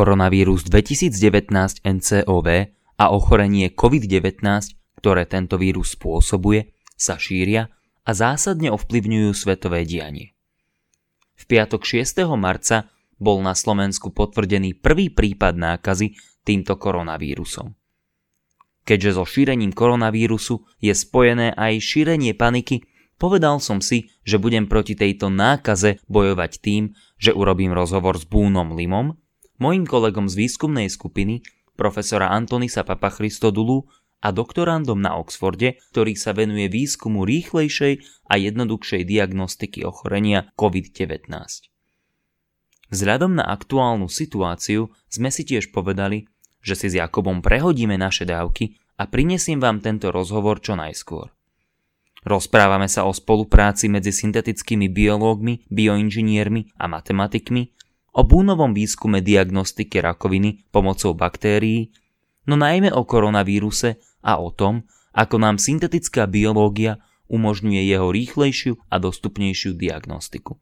Koronavírus 2019 NCOV a ochorenie COVID-19, ktoré tento vírus spôsobuje, sa šíria a zásadne ovplyvňujú svetové dianie. V piatok 6. marca bol na Slovensku potvrdený prvý prípad nákazy týmto koronavírusom. Keďže so šírením koronavírusu je spojené aj šírenie paniky, povedal som si, že budem proti tejto nákaze bojovať tým, že urobím rozhovor s Búnom Limom, mojim kolegom z výskumnej skupiny, profesora Antonisa Papachristodulu a doktorandom na Oxforde, ktorý sa venuje výskumu rýchlejšej a jednoduchšej diagnostiky ochorenia COVID-19. Vzhľadom na aktuálnu situáciu sme si tiež povedali, že si s Jakobom prehodíme naše dávky a prinesiem vám tento rozhovor čo najskôr. Rozprávame sa o spolupráci medzi syntetickými biológmi, bioinžiniermi a matematikmi o búnovom výskume diagnostiky rakoviny pomocou baktérií, no najmä o koronavíruse a o tom, ako nám syntetická biológia umožňuje jeho rýchlejšiu a dostupnejšiu diagnostiku.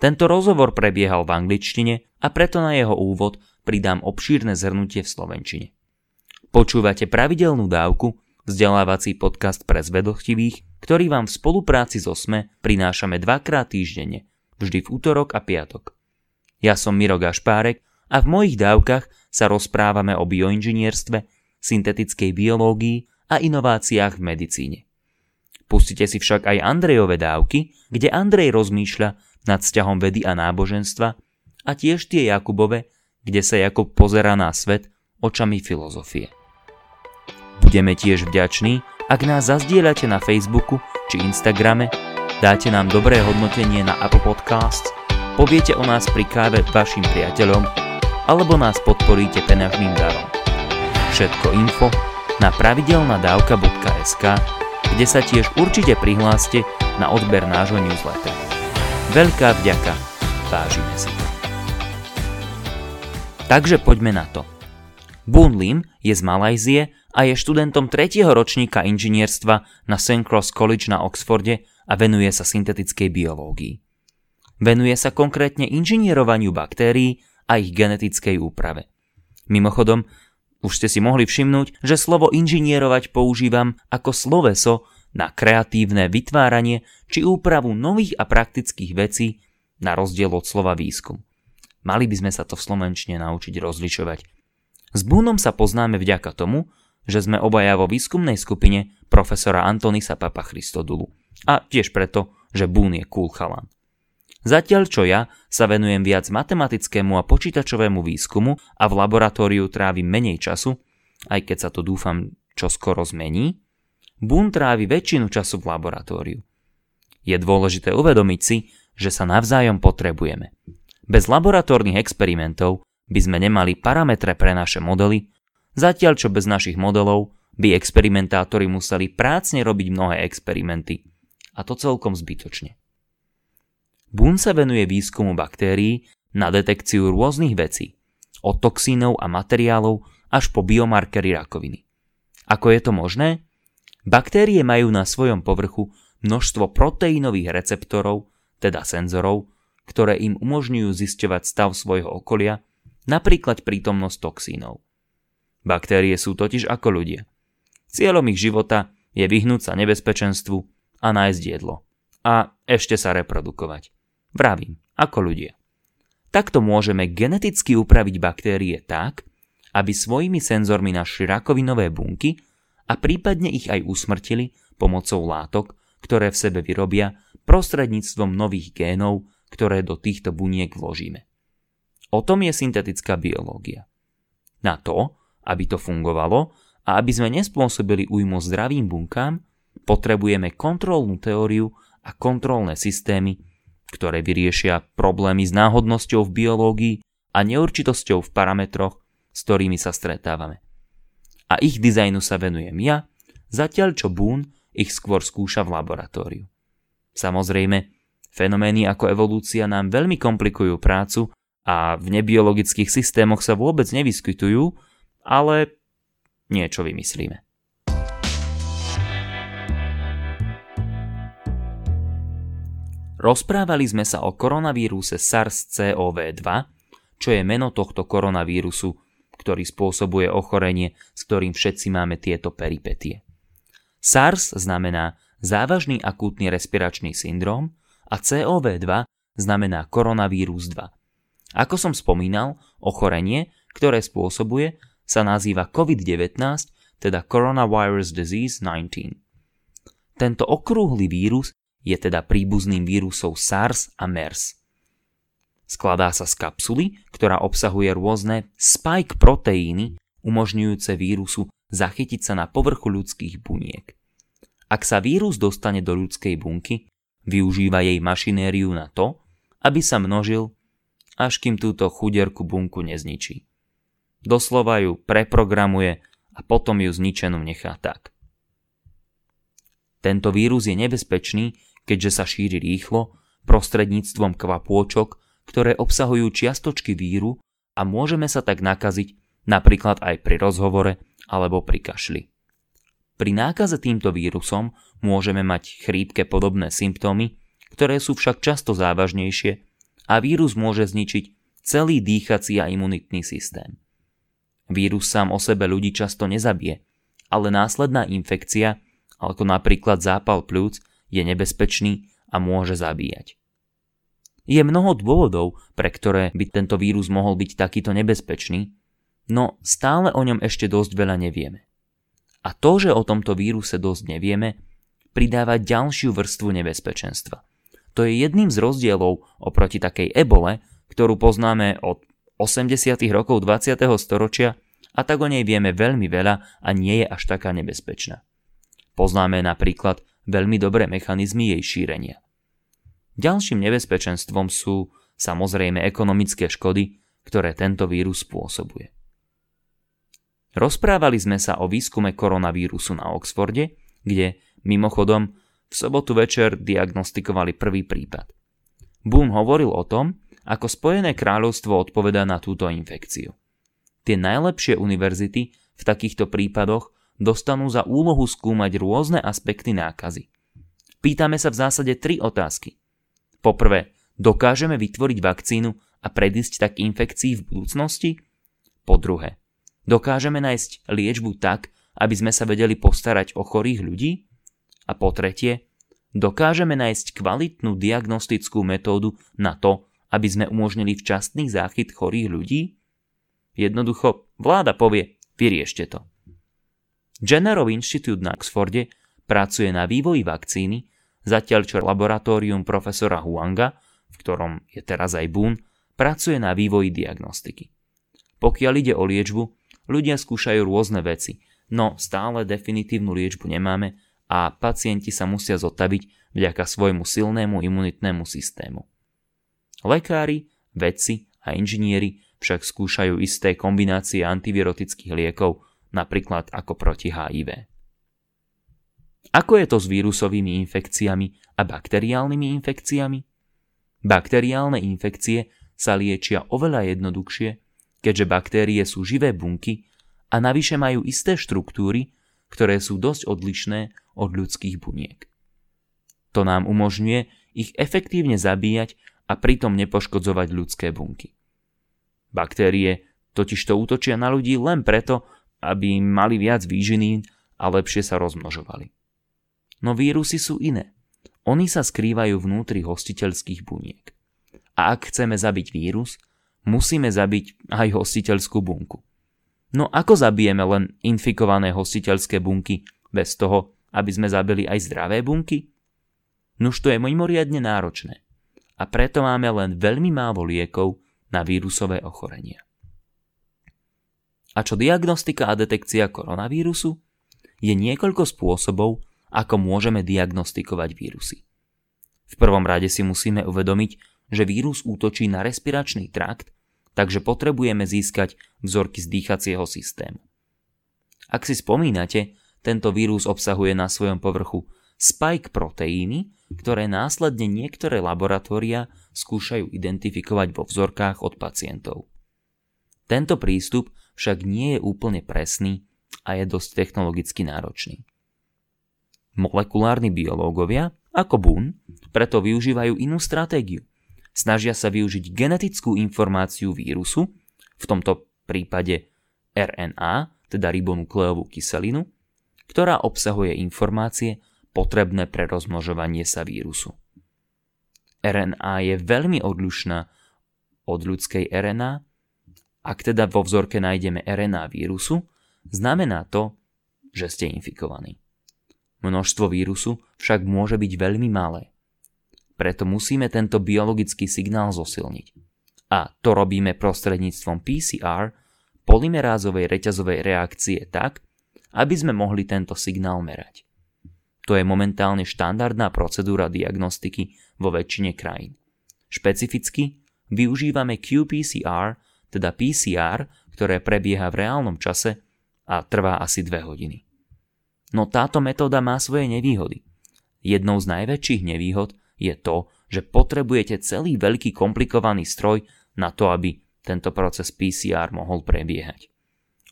Tento rozhovor prebiehal v angličtine a preto na jeho úvod pridám obšírne zhrnutie v slovenčine. Počúvate pravidelnú dávku, vzdelávací podcast pre zvedochtivých, ktorý vám v spolupráci so SME prinášame dvakrát týždenne, vždy v útorok a piatok. Ja som Miro Gašpárek a v mojich dávkach sa rozprávame o bioinžinierstve, syntetickej biológii a inováciách v medicíne. Pustite si však aj Andrejové dávky, kde Andrej rozmýšľa nad vzťahom vedy a náboženstva a tiež tie Jakubove, kde sa Jakub pozerá na svet očami filozofie. Budeme tiež vďační, ak nás zazdieľate na Facebooku či Instagrame, dáte nám dobré hodnotenie na Apple Podcasts poviete o nás pri káve vašim priateľom alebo nás podporíte peňažným darom. Všetko info na pravidelnadavka.sk, kde sa tiež určite prihláste na odber nášho newslettera. Veľká vďaka, vážime si to. Takže poďme na to. Boon Lim je z Malajzie a je študentom 3. ročníka inžinierstva na St. Cross College na Oxforde a venuje sa syntetickej biológii. Venuje sa konkrétne inžinierovaniu baktérií a ich genetickej úprave. Mimochodom, už ste si mohli všimnúť, že slovo inžinierovať používam ako sloveso na kreatívne vytváranie či úpravu nových a praktických vecí na rozdiel od slova výskum. Mali by sme sa to v slovenčine naučiť rozlišovať. S Búnom sa poznáme vďaka tomu, že sme obaja vo výskumnej skupine profesora Antonisa Papa Christodulu. A tiež preto, že Bún je cool chalan. Zatiaľ čo ja sa venujem viac matematickému a počítačovému výskumu a v laboratóriu trávim menej času, aj keď sa to dúfam čo skoro zmení, Boon trávi väčšinu času v laboratóriu. Je dôležité uvedomiť si, že sa navzájom potrebujeme. Bez laboratórnych experimentov by sme nemali parametre pre naše modely, zatiaľ čo bez našich modelov by experimentátori museli prácne robiť mnohé experimenty. A to celkom zbytočne. Boone sa venuje výskumu baktérií na detekciu rôznych vecí, od toxínov a materiálov až po biomarkery rakoviny. Ako je to možné? Baktérie majú na svojom povrchu množstvo proteínových receptorov, teda senzorov, ktoré im umožňujú zisťovať stav svojho okolia, napríklad prítomnosť toxínov. Baktérie sú totiž ako ľudia. Cieľom ich života je vyhnúť sa nebezpečenstvu a nájsť jedlo. A ešte sa reprodukovať. Vravím, ako ľudia. Takto môžeme geneticky upraviť baktérie tak, aby svojimi senzormi našli rakovinové bunky a prípadne ich aj usmrtili pomocou látok, ktoré v sebe vyrobia prostredníctvom nových génov, ktoré do týchto buniek vložíme. O tom je syntetická biológia. Na to, aby to fungovalo a aby sme nespôsobili újmu zdravým bunkám, potrebujeme kontrolnú teóriu a kontrolné systémy, ktoré vyriešia problémy s náhodnosťou v biológii a neurčitosťou v parametroch, s ktorými sa stretávame. A ich dizajnu sa venujem ja, zatiaľ čo Boone ich skôr skúša v laboratóriu. Samozrejme, fenomény ako evolúcia nám veľmi komplikujú prácu a v nebiologických systémoch sa vôbec nevyskytujú, ale niečo vymyslíme. Rozprávali sme sa o koronavíruse SARS-CoV-2, čo je meno tohto koronavírusu, ktorý spôsobuje ochorenie, s ktorým všetci máme tieto peripetie. SARS znamená závažný akútny respiračný syndróm a COV2 znamená koronavírus 2. Ako som spomínal, ochorenie, ktoré spôsobuje, sa nazýva COVID-19, teda Coronavirus Disease 19. Tento okrúhly vírus je teda príbuzným vírusov SARS a MERS. Skladá sa z kapsuly, ktorá obsahuje rôzne spike proteíny, umožňujúce vírusu zachytiť sa na povrchu ľudských buniek. Ak sa vírus dostane do ľudskej bunky, využíva jej mašinériu na to, aby sa množil, až kým túto chuderku bunku nezničí. Doslova ju preprogramuje a potom ju zničenú nechá tak. Tento vírus je nebezpečný, keďže sa šíri rýchlo prostredníctvom kvapôčok, ktoré obsahujú čiastočky víru a môžeme sa tak nakaziť napríklad aj pri rozhovore alebo pri kašli. Pri nákaze týmto vírusom môžeme mať chrípke podobné symptómy, ktoré sú však často závažnejšie a vírus môže zničiť celý dýchací a imunitný systém. Vírus sám o sebe ľudí často nezabije, ale následná infekcia, ako napríklad zápal plúc, je nebezpečný a môže zabíjať. Je mnoho dôvodov, pre ktoré by tento vírus mohol byť takýto nebezpečný, no stále o ňom ešte dosť veľa nevieme. A to, že o tomto víruse dosť nevieme, pridáva ďalšiu vrstvu nebezpečenstva. To je jedným z rozdielov oproti takej ebole, ktorú poznáme od 80. rokov 20. storočia a tak o nej vieme veľmi veľa a nie je až taká nebezpečná. Poznáme napríklad veľmi dobré mechanizmy jej šírenia. Ďalším nebezpečenstvom sú samozrejme ekonomické škody, ktoré tento vírus spôsobuje. Rozprávali sme sa o výskume koronavírusu na Oxforde, kde, mimochodom, v sobotu večer diagnostikovali prvý prípad. Boom hovoril o tom, ako Spojené kráľovstvo odpovedá na túto infekciu. Tie najlepšie univerzity v takýchto prípadoch dostanú za úlohu skúmať rôzne aspekty nákazy. Pýtame sa v zásade tri otázky. Poprvé, dokážeme vytvoriť vakcínu a predísť tak infekcií v budúcnosti? Po druhé, dokážeme nájsť liečbu tak, aby sme sa vedeli postarať o chorých ľudí? A po tretie, dokážeme nájsť kvalitnú diagnostickú metódu na to, aby sme umožnili včasný záchyt chorých ľudí? Jednoducho, vláda povie, vyriešte to. Jennerov Institute na Oxforde pracuje na vývoji vakcíny, zatiaľ čo laboratórium profesora Huanga, v ktorom je teraz aj Boone, pracuje na vývoji diagnostiky. Pokiaľ ide o liečbu, ľudia skúšajú rôzne veci, no stále definitívnu liečbu nemáme a pacienti sa musia zotaviť vďaka svojmu silnému imunitnému systému. Lekári, vedci a inžinieri však skúšajú isté kombinácie antivirotických liekov, napríklad ako proti HIV. Ako je to s vírusovými infekciami a bakteriálnymi infekciami? Bakteriálne infekcie sa liečia oveľa jednoduchšie, keďže baktérie sú živé bunky a navyše majú isté štruktúry, ktoré sú dosť odlišné od ľudských buniek. To nám umožňuje ich efektívne zabíjať a pritom nepoškodzovať ľudské bunky. Baktérie totiž to útočia na ľudí len preto, aby mali viac výžiny a lepšie sa rozmnožovali. No vírusy sú iné. Oni sa skrývajú vnútri hostiteľských buniek. A ak chceme zabiť vírus, musíme zabiť aj hostiteľskú bunku. No ako zabijeme len infikované hostiteľské bunky bez toho, aby sme zabili aj zdravé bunky? Nuž to je mimoriadne náročné. A preto máme len veľmi málo liekov na vírusové ochorenia. A čo diagnostika a detekcia koronavírusu? Je niekoľko spôsobov, ako môžeme diagnostikovať vírusy. V prvom rade si musíme uvedomiť, že vírus útočí na respiračný trakt, takže potrebujeme získať vzorky z dýchacieho systému. Ak si spomínate, tento vírus obsahuje na svojom povrchu spike proteíny, ktoré následne niektoré laboratória skúšajú identifikovať vo vzorkách od pacientov. Tento prístup však nie je úplne presný a je dosť technologicky náročný. Molekulárni biológovia, ako Boone, preto využívajú inú stratégiu. Snažia sa využiť genetickú informáciu vírusu, v tomto prípade RNA, teda ribonukleovú kyselinu, ktorá obsahuje informácie potrebné pre rozmnožovanie sa vírusu. RNA je veľmi odlišná od ľudskej RNA. Ak teda vo vzorke nájdeme RNA vírusu, znamená to, že ste infikovaní. Množstvo vírusu však môže byť veľmi malé. Preto musíme tento biologický signál zosilniť. A to robíme prostredníctvom PCR, polymerázovej reťazovej reakcie tak, aby sme mohli tento signál merať. To je momentálne štandardná procedúra diagnostiky vo väčšine krajín. Špecificky využívame qPCR, teda PCR, ktoré prebieha v reálnom čase a trvá asi 2 hodiny. No táto metóda má svoje nevýhody. Jednou z najväčších nevýhod je to, že potrebujete celý veľký komplikovaný stroj na to, aby tento proces PCR mohol prebiehať.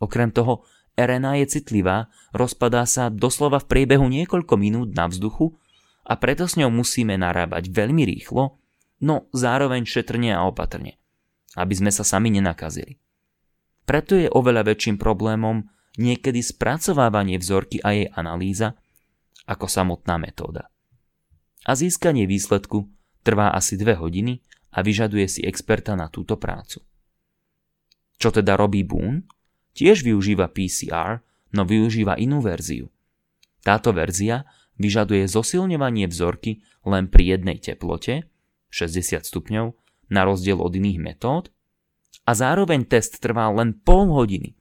Okrem toho, RNA je citlivá, rozpadá sa doslova v priebehu niekoľko minút na vzduchu a preto s ňou musíme narábať veľmi rýchlo, no zároveň šetrne a opatrne, aby sme sa sami nenakazili. Preto je oveľa väčším problémom niekedy spracovávanie vzorky a jej analýza ako samotná metóda. A získanie výsledku trvá asi 2 hodiny a vyžaduje si experta na túto prácu. Čo teda robí Boone? tiež využíva PCR, no využíva inú verziu. Táto verzia vyžaduje zosilňovanie vzorky len pri jednej teplote, 60 stupňov, na rozdiel od iných metód, a zároveň test trvá len pol hodiny.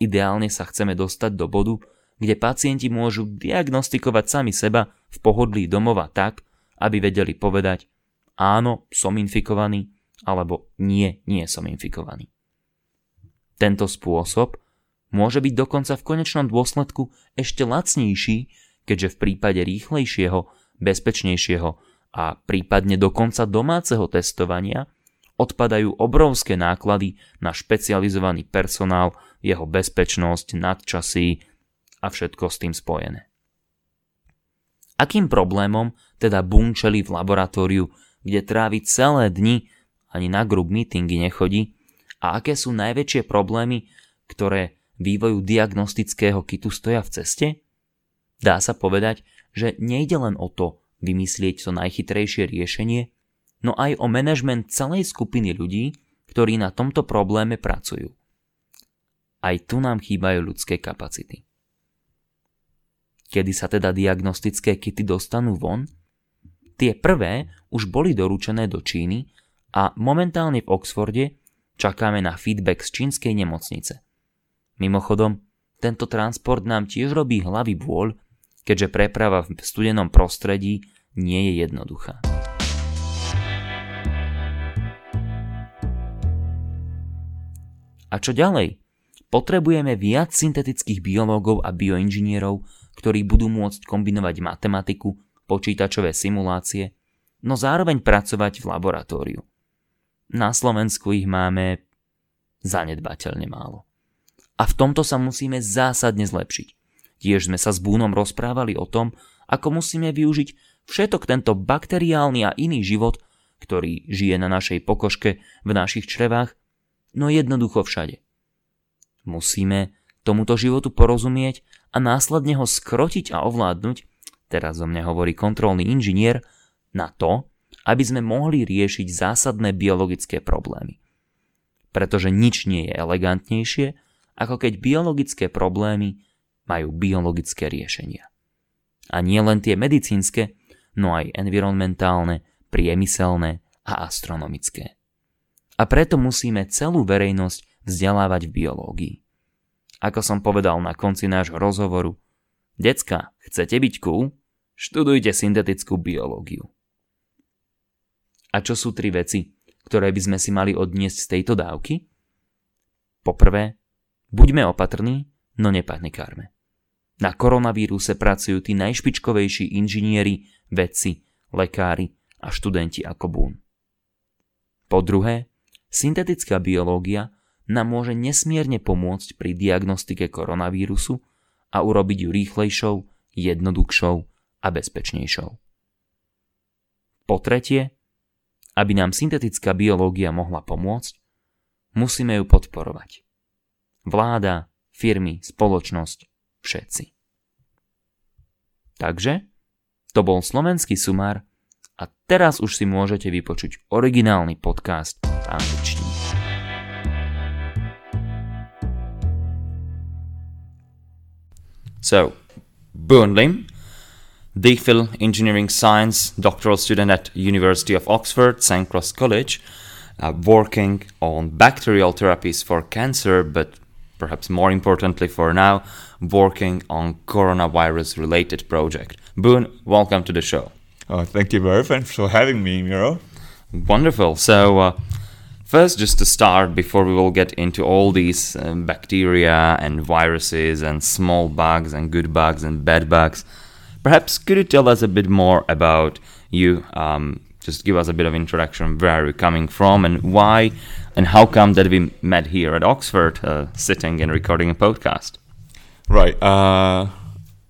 Ideálne sa chceme dostať do bodu, kde pacienti môžu diagnostikovať sami seba v pohodlí domova tak, aby vedeli povedať áno, som infikovaný, alebo nie, nie som infikovaný. Tento spôsob môže byť dokonca v konečnom dôsledku ešte lacnejší, keďže v prípade rýchlejšieho, bezpečnejšieho a prípadne dokonca domáceho testovania odpadajú obrovské náklady na špecializovaný personál, jeho bezpečnosť, nadčasy a všetko s tým spojené. Akým problémom teda čeli v laboratóriu, kde trávi celé dni, ani na group meetingy nechodí, a aké sú najväčšie problémy, ktoré vývoju diagnostického kitu stoja v ceste? Dá sa povedať, že nejde len o to vymyslieť to najchytrejšie riešenie, no aj o manažment celej skupiny ľudí, ktorí na tomto probléme pracujú. Aj tu nám chýbajú ľudské kapacity. Kedy sa teda diagnostické kity dostanú von? Tie prvé už boli doručené do Číny a momentálne v Oxforde Čakáme na feedback z čínskej nemocnice. Mimochodom, tento transport nám tiež robí hlavy bôľ, keďže preprava v studenom prostredí nie je jednoduchá. A čo ďalej? Potrebujeme viac syntetických biológov a bioinžinierov, ktorí budú môcť kombinovať matematiku, počítačové simulácie, no zároveň pracovať v laboratóriu. Na Slovensku ich máme zanedbateľne málo. A v tomto sa musíme zásadne zlepšiť. Tiež sme sa s Búnom rozprávali o tom, ako musíme využiť všetok tento bakteriálny a iný život, ktorý žije na našej pokožke, v našich črevách, no jednoducho všade. Musíme tomuto životu porozumieť a následne ho skrotiť a ovládnuť, teraz o mne hovorí kontrolný inžinier, na to, aby sme mohli riešiť zásadné biologické problémy. Pretože nič nie je elegantnejšie, ako keď biologické problémy majú biologické riešenia. A nie len tie medicínske, no aj environmentálne, priemyselné a astronomické. A preto musíme celú verejnosť vzdelávať v biológii. Ako som povedal na konci nášho rozhovoru, decka, chcete byť cool? Študujte syntetickú biológiu. A čo sú tri veci, ktoré by sme si mali odniesť z tejto dávky? Poprvé, buďme opatrní, no nepanikárme. Na koronavíruse pracujú tí najšpičkovejší inžinieri, vedci, lekári a študenti ako Boone. Po druhé, syntetická biológia nám môže nesmierne pomôcť pri diagnostike koronavírusu a urobiť ju rýchlejšou, jednoduchšou a bezpečnejšou. Po tretie, aby nám syntetická biológia mohla pomôcť, musíme ju podporovať. Vláda, firmy, spoločnosť, všetci. Takže, to bol slovenský sumár a teraz už si môžete vypočuť originálny podcast v angličtine. So, Lim, DPhil Engineering Science doctoral student at University of Oxford, St. Cross College, uh, working on bacterial therapies for cancer, but perhaps more importantly for now, working on coronavirus related project. Boon, welcome to the show. Oh, thank you very much for having me, Miro. Wonderful. So, uh, first, just to start, before we will get into all these um, bacteria and viruses and small bugs and good bugs and bad bugs, perhaps could you tell us a bit more about you? Um, just give us a bit of introduction where you're coming from and why and how come that we met here at Oxford, uh, sitting and recording a podcast. Right. Uh,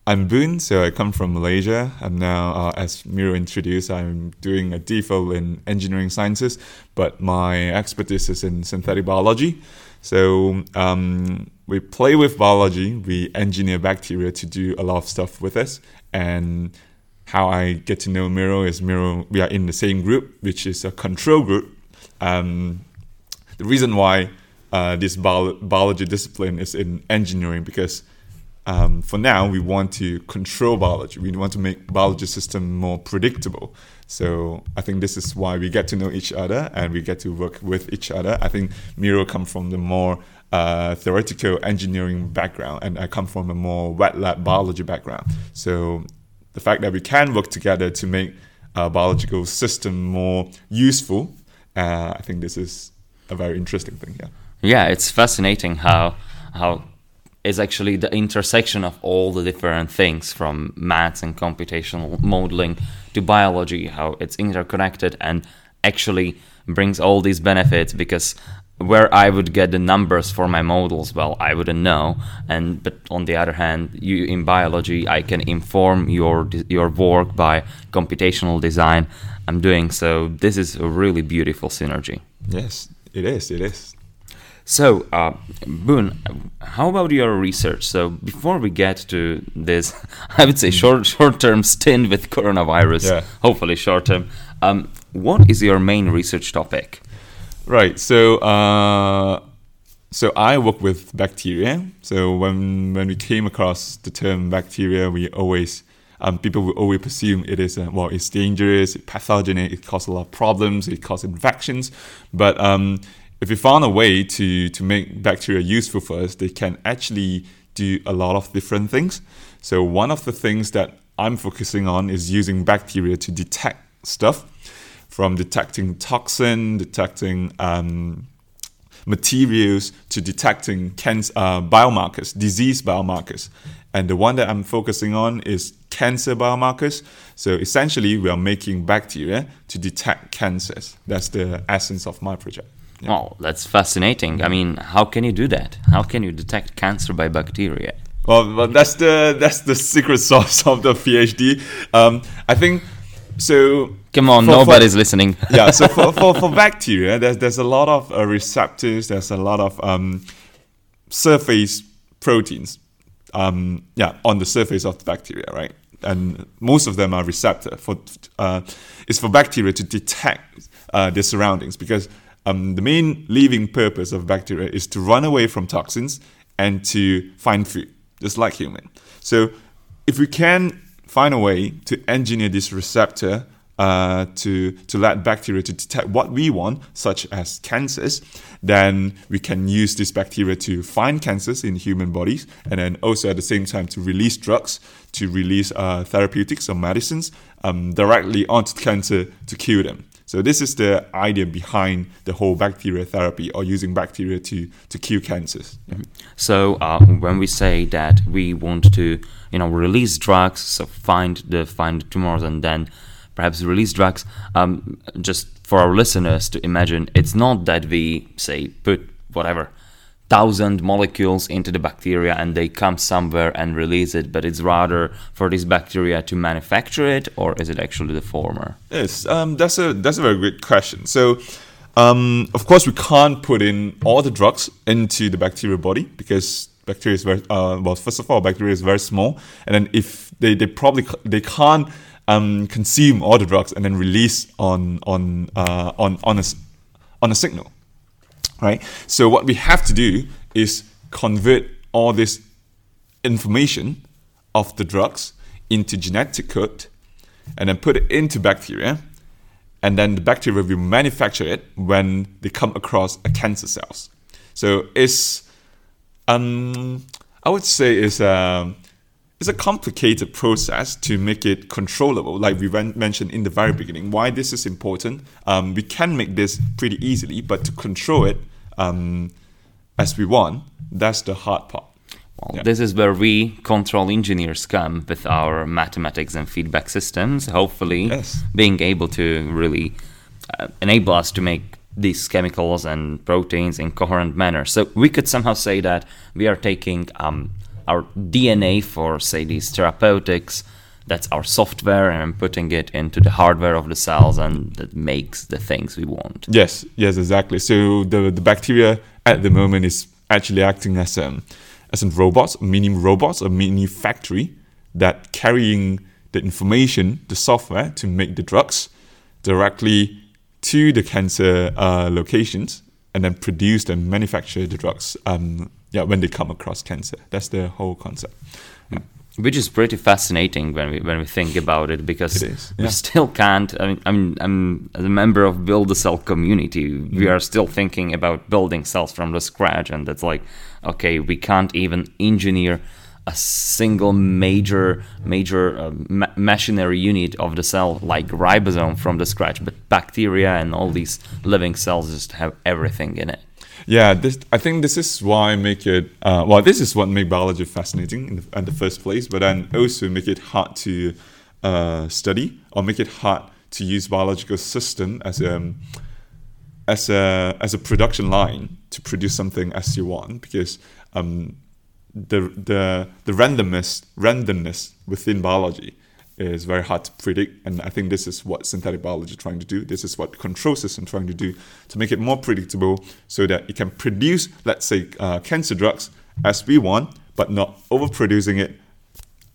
I'm Boon, so I come from Malaysia. I'm now, uh, as Miro introduced, I'm doing a DPhil in engineering sciences, but my expertise is in synthetic biology. So um, we play with biology, we engineer bacteria to do a lot of stuff with us, and how I get to know Miro is Miro, we are in the same group, which is a control group. Um, the reason why uh, this bio- biology discipline is in engineering because um, for now we want to control biology. We want to make biology system more predictable. So I think this is why we get to know each other and we get to work with each other. I think Miro come from the more uh, theoretical engineering background, and I come from a more wet lab biology background. So the fact that we can work together to make a biological system more useful, uh, I think this is a very interesting thing. Yeah. Yeah, it's fascinating how how is actually the intersection of all the different things from maths and computational modeling to biology, how it's interconnected and actually brings all these benefits because where I would get the numbers for my models, well, I wouldn't know. And but on the other hand, you in biology, I can inform your your work by computational design. I'm doing so. This is a really beautiful synergy. Yes, it is. It is. So, uh, Boon, how about your research? So, before we get to this, I would say short short term stint with coronavirus, Yeah. hopefully short term. Um, what is your main research topic? Right. So, uh, so I work with bacteria. So when when we came across the term bacteria, we always um, people will always presume it is uh, well, it's dangerous, it's pathogenic, it causes a lot of problems, it causes infections. But um, if we found a way to to make bacteria useful for us, they can actually do a lot of different things. So one of the things that I'm focusing on is using bacteria to detect stuff from detecting toxin, detecting um, materials to detecting uh, biomarkers, disease biomarkers. And the one that I'm focusing on is cancer biomarkers. So essentially, we are making bacteria to detect cancers. That's the essence of my project. Oh, that's fascinating. I mean, how can you do that? How can you detect cancer by bacteria? Well, well that's the that's the secret sauce of the PhD. Um, I think so. Come on, for- for- nobody's listening. yeah, so for, for, for bacteria, there's, there's a lot of uh, receptors, there's a lot of um, surface proteins, um, yeah, on the surface of the bacteria, right? And most of them are receptor for uh, it's for bacteria to detect uh, their surroundings because um, the main living purpose of bacteria is to run away from toxins and to find food, just like human. So if we can find a way to engineer this receptor uh, to to let bacteria to detect what we want, such as cancers, then we can use this bacteria to find cancers in human bodies, and then also at the same time to release drugs, to release uh, therapeutics or medicines um, directly onto cancer to kill them. So this is the idea behind the whole bacteria therapy or using bacteria to to kill cancers. So uh, when we say that we want to, you know, release drugs, so find the find tumors and then perhaps release drugs, um, just for our listeners to imagine, it's not that we say put whatever thousand molecules into the bacteria and they come somewhere and release it, but it's rather for this bacteria to manufacture it, or is it actually the former? Yes, um, that's a that's a very good question. So, um, of course, we can't put in all the drugs into the bacterial body because bacteria is very uh, well. First of all, bacteria is very small, and then if they, they probably they can't um, consume all the drugs and then release on on uh, on on a on a signal, right? So what we have to do is convert all this information of the drugs into genetic code, and then put it into bacteria, and then the bacteria will manufacture it when they come across a cancer cells. So it's um, I would say it's a it's a complicated process to make it controllable. Like we mentioned in the very beginning, why this is important. Um, we can make this pretty easily, but to control it um, as we want, that's the hard part. Well, Yeah. this is where we control engineers come with our mathematics and feedback systems, hopefully Yes. being able to really uh, enable us to make these chemicals and proteins in coherent manner. So we could somehow say that we are taking um, our DNA for, say, these therapeutics. That's our software, and I'm putting it into the hardware of the cells, and that makes the things we want. Yes, yes, exactly. So the, the bacteria at the moment is actually acting as um, as in robots, mini robots, a mini factory that carrying the information, the software to make the drugs directly to the cancer uh, locations and then produce and manufacture the drugs. Um, yeah, when they come across cancer, that's the whole concept. Which is pretty fascinating when we when we think about it because It is, we still can't I mean, I mean I'm as a member of build a cell community Mm. we are still thinking about building cells from the scratch and that's like okay we can't even engineer a single major major uh, ma- machinery unit of the cell like ribosome from the scratch but bacteria and all these living cells just have everything in it Yeah, this, I think this is why make it. Uh, well, this is what make biology fascinating in the, in the first place, but then also make it hard to uh, study or make it hard to use biological system as a as a as a production line to produce something as you want because um, the the the randomness randomness within biology is very hard to predict and I think this is what synthetic biology is trying to do. This is what control system trying to do to make it more predictable so that it can produce let's say uh, cancer drugs as we want but not overproducing it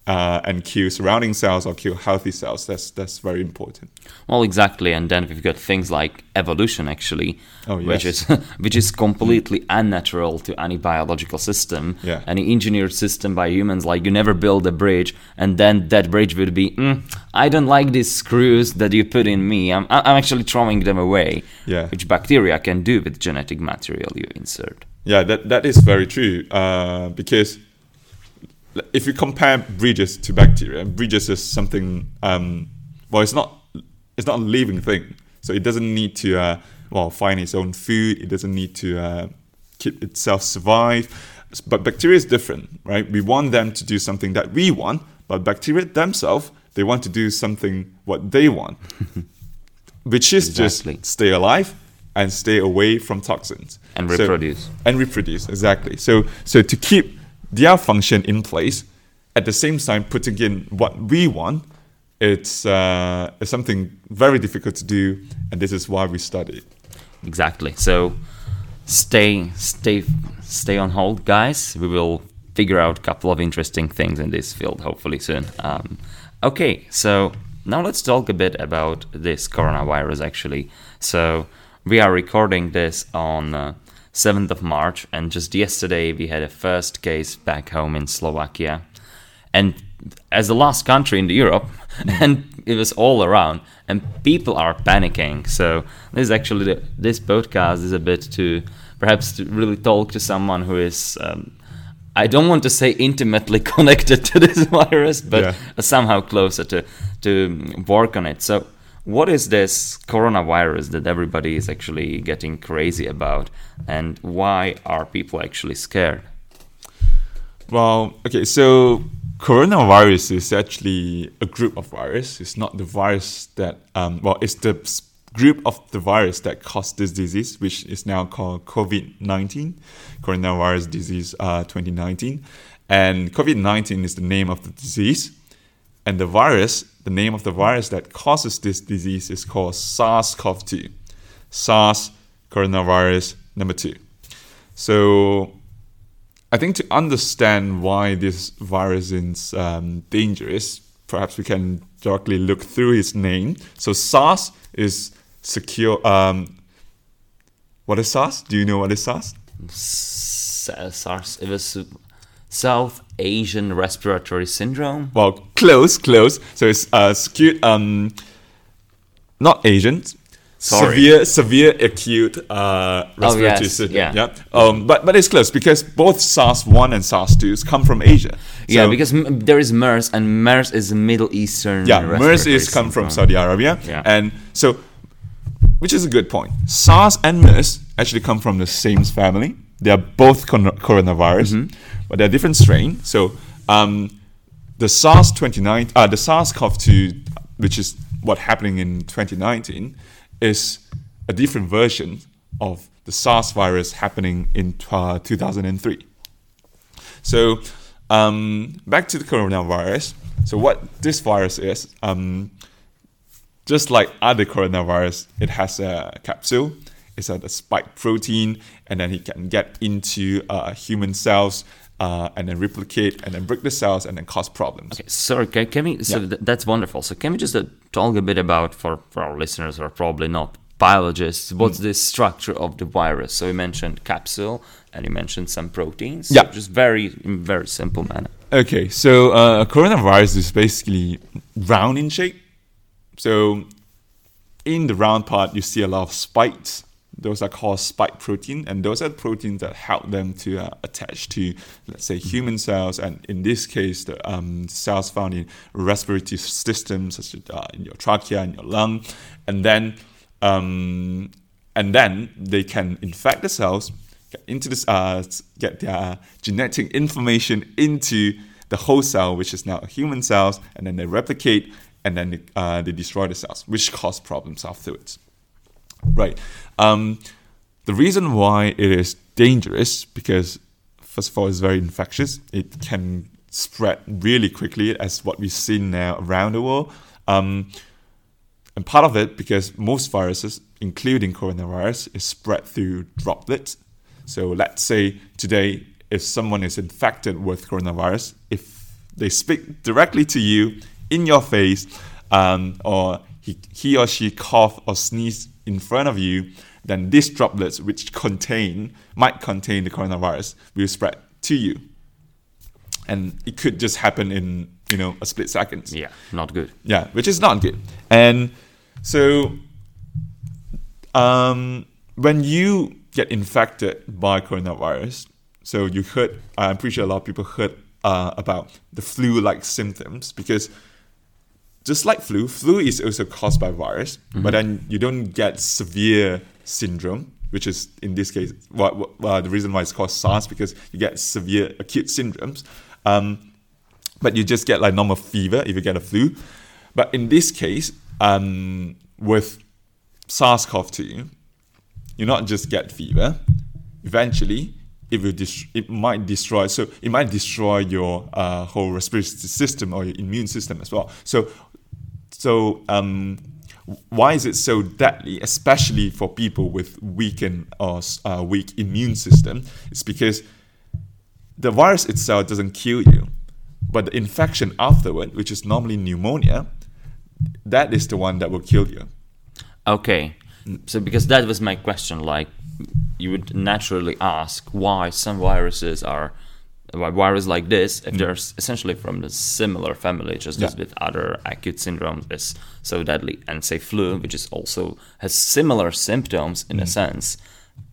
uh, and kill surrounding cells or kill healthy cells that's that's very important Well, exactly, and then we've got things like evolution, actually, Oh, which is which is completely unnatural to any biological system, Yeah. any engineered system by humans. Like you never build a bridge, and then that bridge would be, mm, I don't like these screws that you put in me. I'm I'm actually throwing them away. Yeah. which bacteria can do with genetic material you insert. Yeah, that, that is very true. Uh, because if you compare bridges to bacteria, bridges is something. Um, well, it's not. It's not a living thing, so it doesn't need to. Uh, well, find its own food. It doesn't need to uh, keep itself survive. But bacteria is different, right? We want them to do something that we want, but bacteria themselves they want to do something what they want, which is Exactly. just stay alive and stay away from toxins And So- reproduce. and reproduce exactly so so to keep their function in place at the same time putting in what we want it's uh, it's something very difficult to do and this is why we study Exactly. So stay stay stay on hold, guys. We will figure out a couple of interesting things in this field hopefully soon. Um, okay, so now let's talk a bit about this coronavirus actually. So we are recording this on uh, 7th of March and just yesterday we had a first case back home in Slovakia. And as the last country in Europe, and it was all around, and people are panicking. So this is actually the, this podcast is a bit to perhaps to really talk to someone who is. Um, I don't want to say intimately connected to this virus, but Yeah. somehow closer to to work on it. So, what is this coronavirus that everybody is actually getting crazy about, and why are people actually scared? well okay so coronavirus is actually a group of virus it's not the virus that um, well it's the group of the virus that caused this disease, which is now called COVID 19, coronavirus disease uh, 2019. And COVID 19 is the name of the disease. And the virus, the name of the virus that causes this disease is called SARS CoV 2. SARS coronavirus number two. So I think to understand why this virus is um, dangerous, perhaps we can directly look through its name. So SARS is secure. Um, what is SARS? Do you know what is SARS? SARS. It was South Asian Respiratory Syndrome. Well, close, close. So it's uh, secure, um, not Asian. Sorry. Severe, severe acute uh, respiratory yes, syndrome. yeah. Um, but but it's close because both SARS one and SARS two come from Asia. yeah, because m- there is MERS, and MERS is a Middle Eastern. yeah, MERS is come from. Saudi Arabia, Yeah. and so, which is a good point. SARS and MERS actually come from the same family. They are both con- coronavirus, Mm-hmm. but they're different strain. So, um, the SARS 29, uh, the SARS-CoV-2, which is what happening in 2019, is a different version of the SARS virus happening in uh, 2003. So um, back to the coronavirus. So what this virus is, um, just like other coronavirus, it has a capsule. It's a, a spike protein, and then it can get into uh, human cells uh, and then replicate and then break the cells and then cause problems. Okay, sorry, can, can we? So Yeah. th- that's wonderful. So can we just uh, talk a bit about for for our listeners who are probably not biologists? What's Mm. the structure of the virus? So you mentioned capsule, and you mentioned some proteins. Yeah. So just very in very simple manner. Okay, so uh, coronavirus is basically round in shape. So in the round part, you see a lot of spikes. Those are called spike protein, and those are proteins that help them to uh, attach to, let's say, human cells, and in this case, the um, cells found in respiratory systems, such as uh, in your trachea and your lung, and then um, and then they can infect the cells, get into this, uh, get their genetic information into the whole cell, which is now human cells, and then they replicate, and then they, uh, they destroy the cells, which cause problems afterwards. Right. Um, the reason why it is dangerous because first of all, it's very infectious. It can spread really quickly, as what we've seen now around the world. Um, and part of it, because most viruses, including coronavirus, is spread through droplets. So let's say today, if someone is infected with coronavirus, if they speak directly to you in your face, um, or he, he or she cough or sneeze in front of you, then these droplets, which contain might contain the coronavirus, will spread to you, and it could just happen in you know a split seconds. Yeah, not good. Yeah, which is not good. And so, um, when you get infected by coronavirus, so you heard, I'm pretty sure a lot of people heard uh, about the flu-like symptoms because just like flu, flu is also caused by virus, but then you don't get severe syndrome, which is in this case, what, what, uh, the reason why it's called SARS because you get severe acute syndromes. Um, but you just get like normal fever if you get a flu. But in this case, um, with SARS-CoV-2, you not just get fever. Eventually, it will it might destroy. So it might destroy your uh, whole respiratory system or your immune system as well. So, so um, why is it so deadly, especially for people with weakened or uh, weak immune system? It's because the virus itself doesn't kill you, but the infection afterward, which is normally pneumonia, that is the one that will kill you. Okay, so because that was my question, like you would naturally ask why some viruses are virus like this if mm. they're essentially from the similar family just as Yeah. with other acute syndromes is so deadly and say flu which is also has similar symptoms in a mm. sense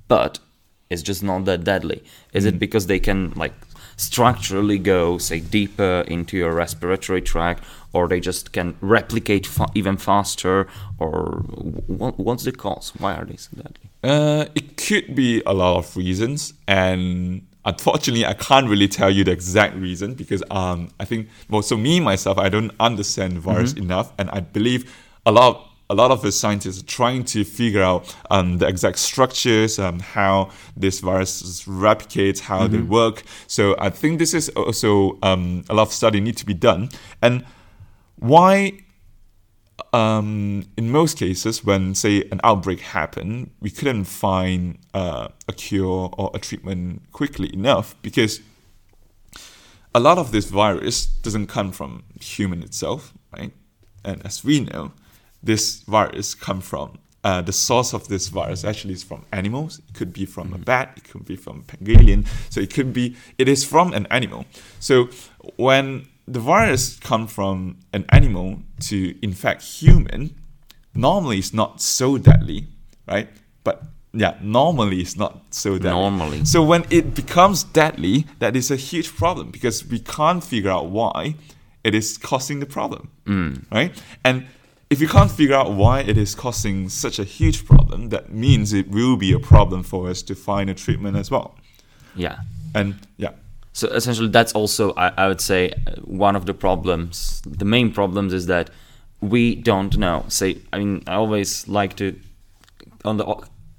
but it's just not that deadly. Is it mm. because they can like structurally go say deeper into your respiratory tract or they just can replicate fa- even faster or wh- what's the cause? Why are they so deadly? Uh, it could be a lot of reasons, and unfortunately, I can't really tell you the exact reason because um, I think well, so me myself, I don't understand virus enough, and I believe a lot of a lot of the scientists are trying to figure out um, the exact structures, um, how this virus replicates, how they work. So I think this is also um, a lot of study need to be done. And why um, in most cases, when say an outbreak happened, we couldn't find uh, a cure or a treatment quickly enough because a lot of this virus doesn't come from human itself, right? And as we know, this virus come from uh, the source of this virus actually is from animals. It could be from a bat. It could be from a pangolin. So it could be. It is from an animal. So when the virus come from an animal to infect human, normally it's not so deadly, right? But yeah, normally it's not so deadly. Normally. So when it becomes deadly, that is a huge problem because we can't figure out why it is causing the problem, mm. right? And if you can't figure out why it is causing such a huge problem, that means it will be a problem for us to find a treatment as well. Yeah. And yeah, So essentially, that's also, I, I would say, one of the problems. The main problems is that we don't know. Say, I mean, I always like to, on the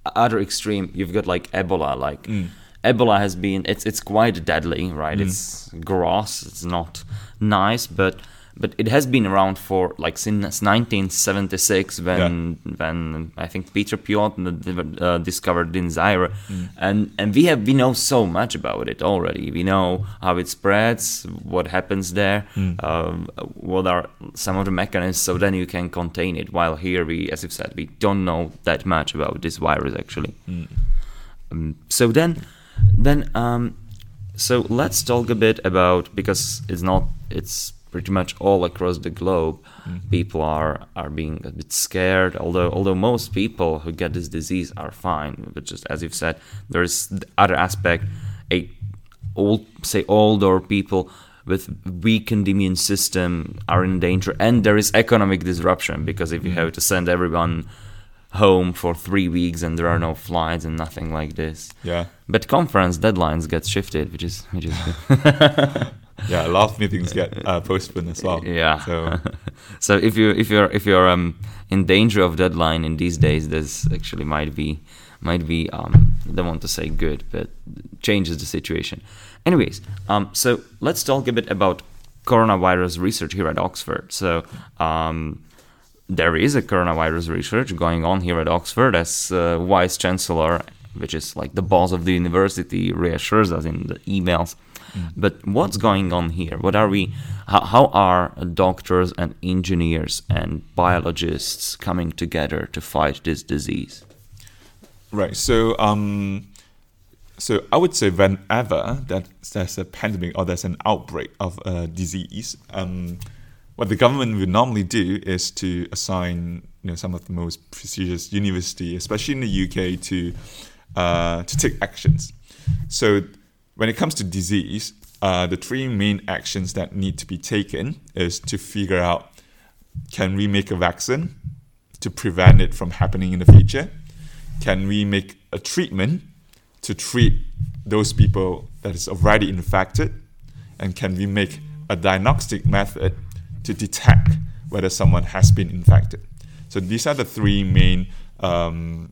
other extreme, you've got like Ebola. Like mm. Ebola has been, it's it's quite deadly, right? Mm. It's gross. It's not nice, but but it has been around for like since 1976 when when I think Peter Piot uh, discovered in Zaire, and and we have we know so much about it already. We know how it spreads, what happens there, um, what are some of the mechanisms, so then you can contain it. While here we, as you said, we don't know that much about this virus actually. Um, so then, then um, so let's talk a bit about because it's not it's pretty much all across the globe. Mm-hmm. People are are being a bit scared. Although although most people who get this disease are fine, but just as you've said, there is the other aspect. A old say older people with weakened immune system are in danger, and there is economic disruption because if you mm. have to send everyone home for three weeks and there are no flights and nothing like this. yeah. But conference deadlines get shifted, which is which is good. Yeah, a lot of meetings get uh, postponed as well. yeah. So so if you if you're if you're um in danger of deadline in these days, this actually might be might be um I don't want to say good, but changes the situation. Anyways, um so let's talk a bit about coronavirus research here at Oxford. So um there is a coronavirus research going on here at Oxford as uh, vice chancellor, which is like the boss of the university, reassures us in the emails. But what's going on here? What are we? How, how are doctors and engineers and biologists coming together to fight this disease? Right. So, um, so I would say whenever that there's a pandemic or there's an outbreak of a disease, um, what the government would normally do is to assign, you know, some of the most prestigious university, especially in the UK, to uh, to take actions. So, when it comes to disease, uh, the three main actions that need to be taken is to figure out can we make a vaccine to prevent it from happening in the future? Can we make a treatment to treat those people that is already infected? And can we make a diagnostic method to detect whether someone has been infected? So these are the three main um,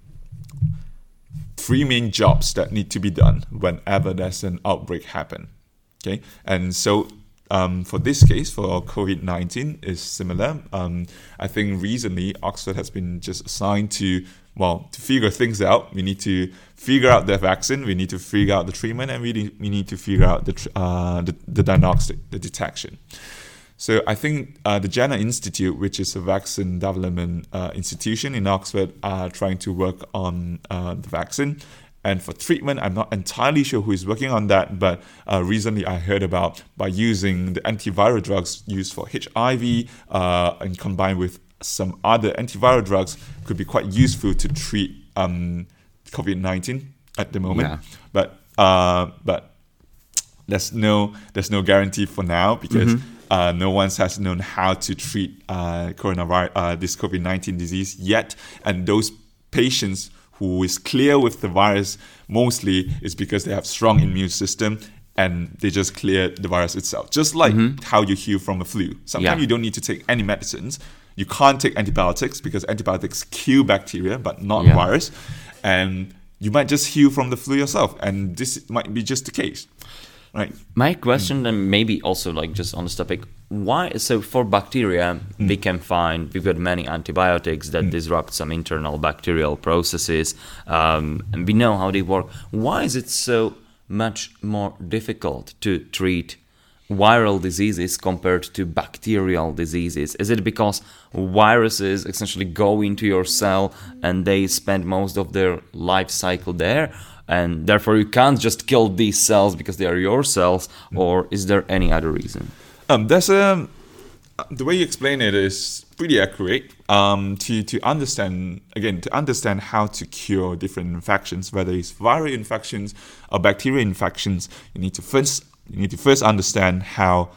three main jobs that need to be done whenever there's an outbreak happen. Okay, and so um, for this case, for COVID nineteen, is similar. Um, I think recently Oxford has been just assigned to well to figure things out. We need to figure out the vaccine. We need to figure out the treatment, and we need, we need to figure out the uh, the, the diagnostic, the detection. So I think uh, the Jenner Institute, which is a vaccine development uh, institution in Oxford, are trying to work on uh, the vaccine. And for treatment, I'm not entirely sure who is working on that, but uh, recently I heard about by using the antiviral drugs used for HIV uh, and combined with some other antiviral drugs could be quite useful to treat um, COVID-19 at the moment. Yeah. But uh, but there's no there's no guarantee for now because uh, no one has known how to treat uh, coronavirus uh, this COVID nineteen disease yet, and those patients who is clear with the virus mostly is because they have strong immune system and they just clear the virus itself. Just like how you heal from a flu. Sometimes Yeah. you don't need to take any medicines. you can't take antibiotics because antibiotics kill bacteria but not Yeah. virus, and you might just heal from the flu yourself, and this might be just the case, right? My question then maybe also like just on this topic, why so for bacteria we can find we've got many antibiotics that disrupt some internal bacterial processes um, and we know how they work. Why is it so much more difficult to treat viral diseases compared to bacterial diseases? Is it because viruses essentially go into your cell and they spend most of their life cycle there? And therefore, you can't just kill these cells because they are your cells, or is there any other reason? Um, there's a the way you explain it is pretty accurate. Um, to to understand again to understand how to cure different infections, whether it's viral infections or bacterial infections, you need to first you need to first understand how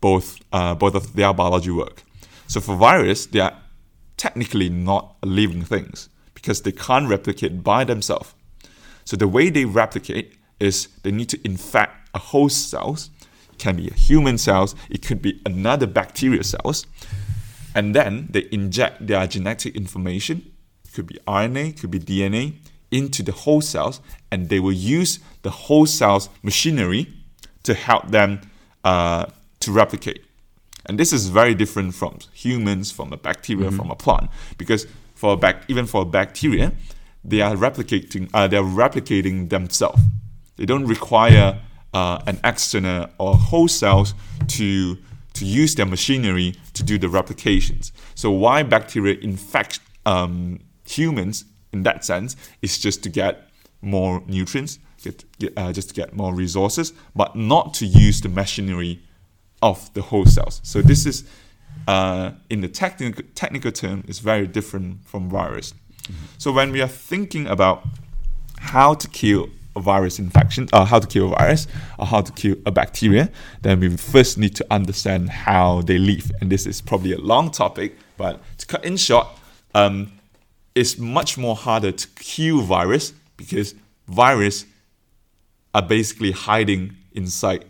both uh, both of their biology work. So for virus, they are technically not living things because they can't replicate by themselves. So the way they replicate is they need to infect a host cells. It can be a human cells, it could be another bacteria cells, and then they inject their genetic information, it could be RNA, could be DNA, into the host cells, and they will use the host cells machinery to help them uh, to replicate. And this is very different from humans, from a bacteria, from a plant, because for a bac- even for a bacteria, they are replicating. Uh, they are replicating themselves. They don't require uh, an external or host cells to to use their machinery to do the replications. So why bacteria infect um, humans in that sense is just to get more nutrients, get, get, uh, just to get more resources, but not to use the machinery of the host cells. So this is, uh, in the technical technical term, is very different from virus. So when we are thinking about how to kill a virus infection, or how to kill a virus, or how to kill a bacteria, then we first need to understand how they live. And this is probably a long topic, but to cut in short, um, it's much more harder to kill virus because virus are basically hiding inside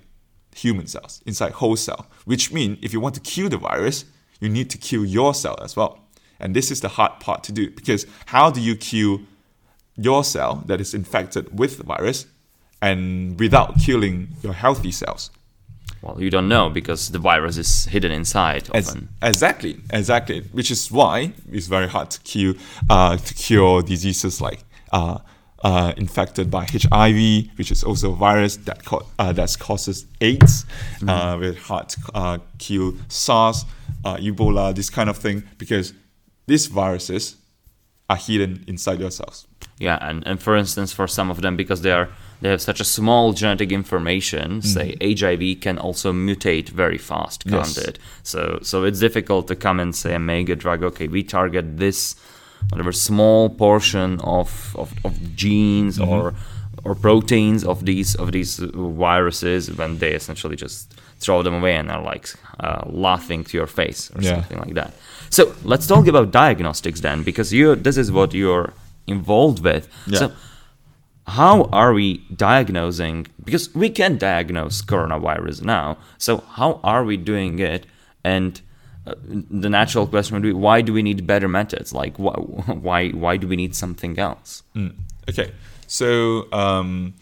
human cells, inside whole cell, which means if you want to kill the virus, you need to kill your cell as well. And this is the hard part to do because how do you kill your cell that is infected with the virus and without killing your healthy cells? Well, you don't know because the virus is hidden inside often. exactly, exactly. Which is why it's very hard to cure uh, to cure diseases like uh, uh, infected by HIV, which is also a virus that co- uh, that causes AIDS. Uh, very hard to uh, kill SARS, uh, Ebola, this kind of thing, because these viruses are hidden inside your cells. Yeah, and, and for instance, for some of them, because they are they have such a small genetic information, say HIV can also mutate very fast, can't Yes. it? So so it's difficult to come and say and make a drug. Okay, we target this whatever small portion of of, of genes or or proteins of these of these viruses when they essentially just throw them away and are like uh, laughing to your face or Yeah. something like that. So let's talk about diagnostics then, because you this is what you're involved with. Yeah. So how are we diagnosing? Because we can diagnose coronavirus now. So how are we doing it? And uh, the natural question would be, why do we need better methods? Like, why, why, why do we need something else? Mm. Okay, so um,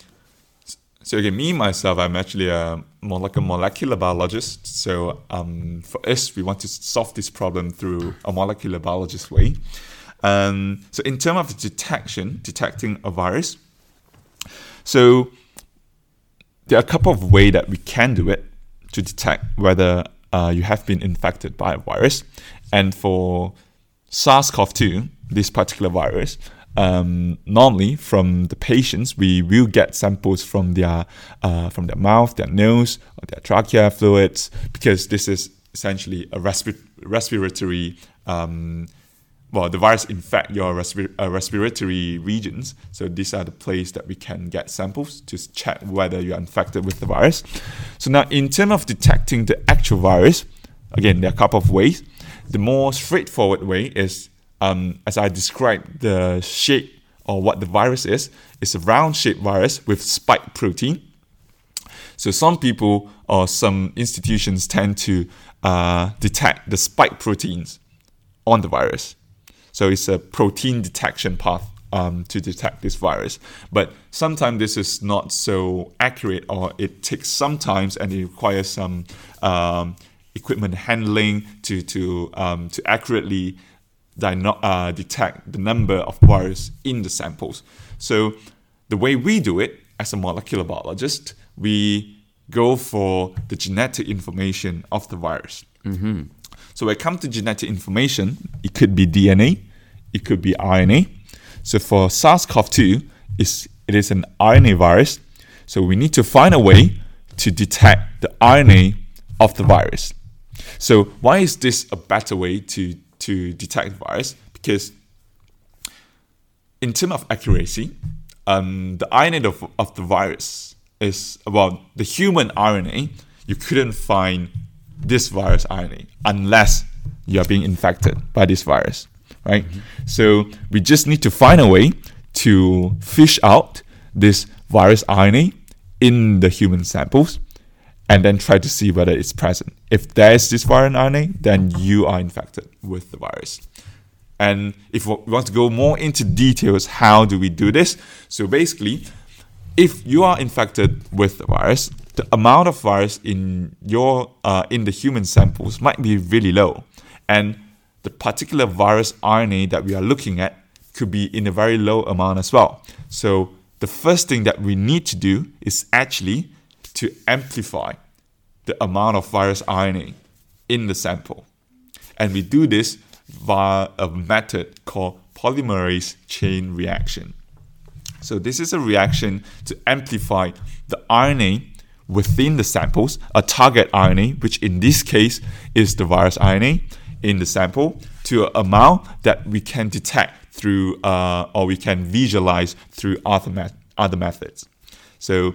so again, me myself, I'm actually a more like a molecular biologist. So um, for us, we want to solve this problem through a molecular biologist way. Um, so in terms of detection, detecting a virus, so there are a couple of ways that we can do it to detect whether uh, you have been infected by a virus. And for SARS-CoV-2, this particular virus, um, normally from the patients, we will get samples from their uh, from their mouth, their nose, or their trachea fluids, because this is essentially a respi- respiratory. Um, well, the virus infect your respi- uh, respiratory regions. So these are the place that we can get samples to check whether you're infected with the virus. So now, in terms of detecting the actual virus, again, there are a couple of ways. The more straightforward way is, um, as I described, the shape or what the virus is. It's a round-shaped virus with spike protein. So some people or some institutions tend to uh, detect the spike proteins on the virus. So it's a protein detection path um, to detect this virus. But sometimes this is not so accurate, or it takes some time and it requires some um, equipment handling to to um, to accurately uh, detect the number of virus in the samples. So the way we do it as a molecular biologist, we go for the genetic information of the virus. Mm-hmm. So when it comes to genetic information, it could be DNA, it could be RNA. So for SARS-CoV-2, it's, it is an RNA virus. So we need to find a way to detect the RNA of the virus. So why is this a better way to, to detect the virus? Because in terms of accuracy, um, the RNA of, of the virus is well, the human RNA. You couldn't find this virus RNA unless you are being infected by this virus, right? Mm-hmm. So we just need to find a way to fish out this virus RNA in the human samples and then try to see whether it's present. If there is this virus RNA, then you are infected with the virus. And if we want to go more into details, how do we do this? So basically, if you are infected with the virus, the amount of virus in your uh, in the human samples might be really low, and the particular virus RNA that we are looking at could be in a very low amount as well. So the first thing that we need to do is actually to amplify the amount of virus RNA in the sample, and we do this via a method called polymerase chain reaction. So this is a reaction to amplify the RNA within the samples, a target RNA, which in this case is the virus RNA in the sample, to an amount that we can detect through uh, or we can visualize through other, other methods. So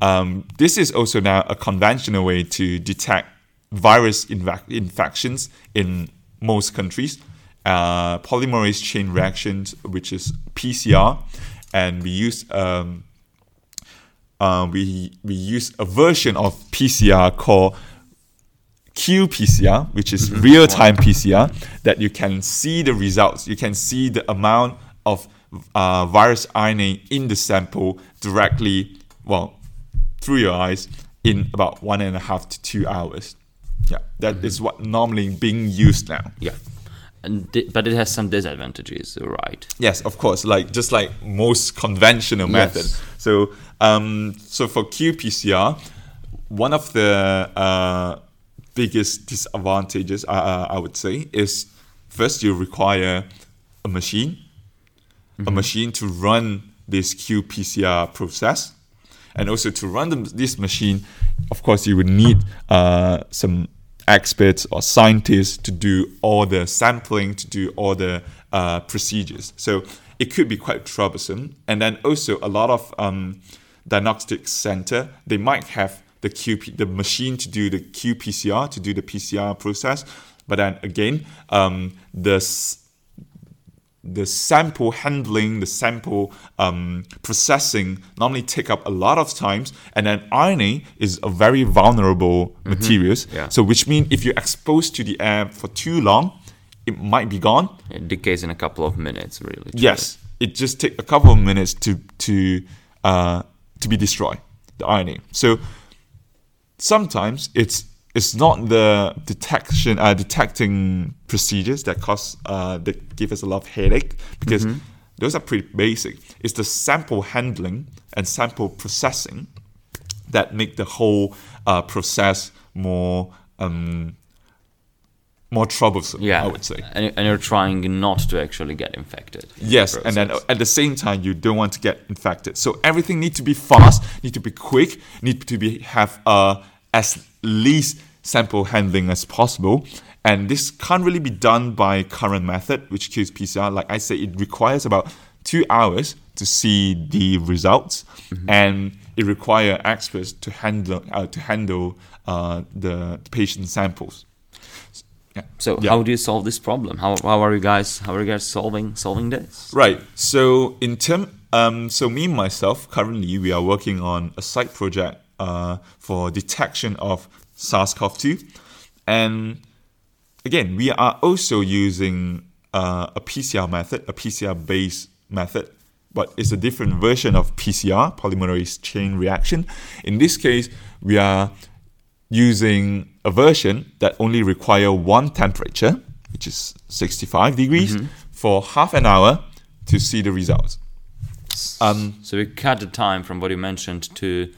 um, this is also now a conventional way to detect virus inv- infections in most countries. Uh, polymerase chain reactions, which is PCR, and we use um, uh, we we use a version of PCR called qPCR, which is mm-hmm. real time PCR, that you can see the results. You can see the amount of uh, virus RNA in the sample directly, well, through your eyes in about one and a half to two hours. Yeah, that mm-hmm. is what normally being used now. Yeah. Th- but it has some disadvantages, right? Yes, of course. Like just like most conventional yes. method. So, um, so for qPCR, one of the uh, biggest disadvantages, uh, uh, I would say, is first you require a machine, mm-hmm. a machine to run this qPCR process, and also to run them, this machine, of course, you would need uh, some experts or scientists to do all the sampling, to do all the uh, procedures. So it could be quite troublesome. And then also a lot of um, diagnostic center, they might have the QP, the machine to do the qPCR, to do the PCR process. But then again, um, the the sample handling, the sample um, processing normally take up a lot of times, and then RNA is a very vulnerable mm-hmm. materials. Yeah. So which means if you're exposed to the air for too long, it might be gone. It decays in a couple of minutes, really. Yes, it just takes a couple of minutes to to uh, to be destroyed, the RNA. So sometimes it's it's not the detection uh, detecting procedures that cause uh, that give us a lot of headache because mm-hmm. those are pretty basic. It's the sample handling and sample processing that make the whole uh, process more um, more troublesome. Yeah, I would say. And, and you're trying not to actually get infected. Yes, and then at the same time, you don't want to get infected. So everything needs to be fast, need to be quick, need to be have uh, as least sample handling as possible. And this can't really be done by current method, which is PCR. Like I said, it requires about two hours to see the results, mm-hmm. and it requires experts to handle uh, to handle uh, the, patient samples. Yeah. So yeah. how do you solve this problem? How, how are you guys how are you guys solving solving this? Right. So in term um, so me myself currently we are working on a side project uh, for detection of SARS-CoV-2, and again, we are also using uh, a PCR method, a PCR based method, but it's a different version of PCR, polymerase chain reaction. In this case, we are using a version that only require one temperature, which is 65 degrees, for half an hour to see the results. Um, So we cut the time from what you mentioned to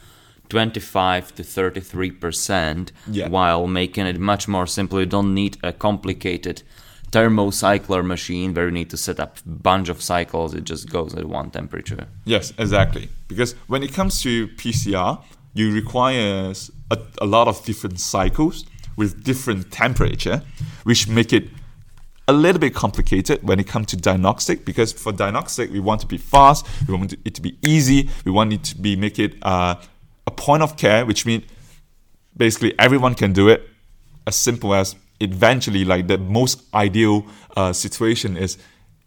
25 to 33 percent, Yeah. while making it much more simple. You don't need a complicated thermocycler machine where you need to set up a bunch of cycles. It just goes at one temperature. Yes, exactly. Because when it comes to PCR, you require a, a lot of different cycles with different temperature, which make it a little bit complicated when it comes to diagnostic. Because for diagnostic, we want to be fast, we want it to be easy, we want it to be make it uh, a point of care, which means basically everyone can do it as simple as eventually like the most ideal uh, situation is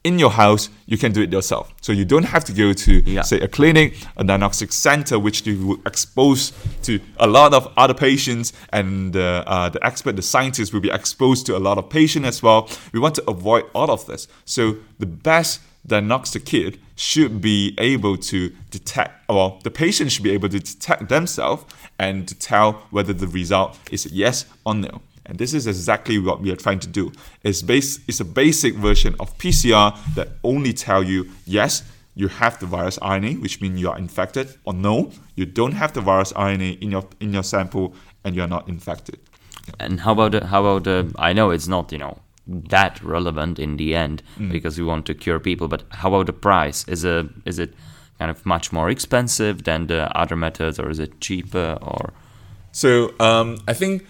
in your house you can do it yourself. So you don't have to go to Yeah. say a clinic a diagnostic center which you will expose to a lot of other patients and uh, uh, the expert the scientists will be exposed to a lot of patients as well. We want to avoid all of this. So the best diagnostic kit should be able to detect, well, the patient should be able to detect themselves and to tell whether the result is yes or no. And this is exactly what we are trying to do. It's, base, it's a basic version of PCR that only tell you yes, you have the virus RNA, which means you are infected, or no, you don't have the virus RNA in your in your sample and you are not infected. And how about the, how about the, I know it's not you know that relevant in the end Mm. because we want to cure people, but how about the price? Is a is it kind of much more expensive than the other methods, or is it cheaper? Or So um, I think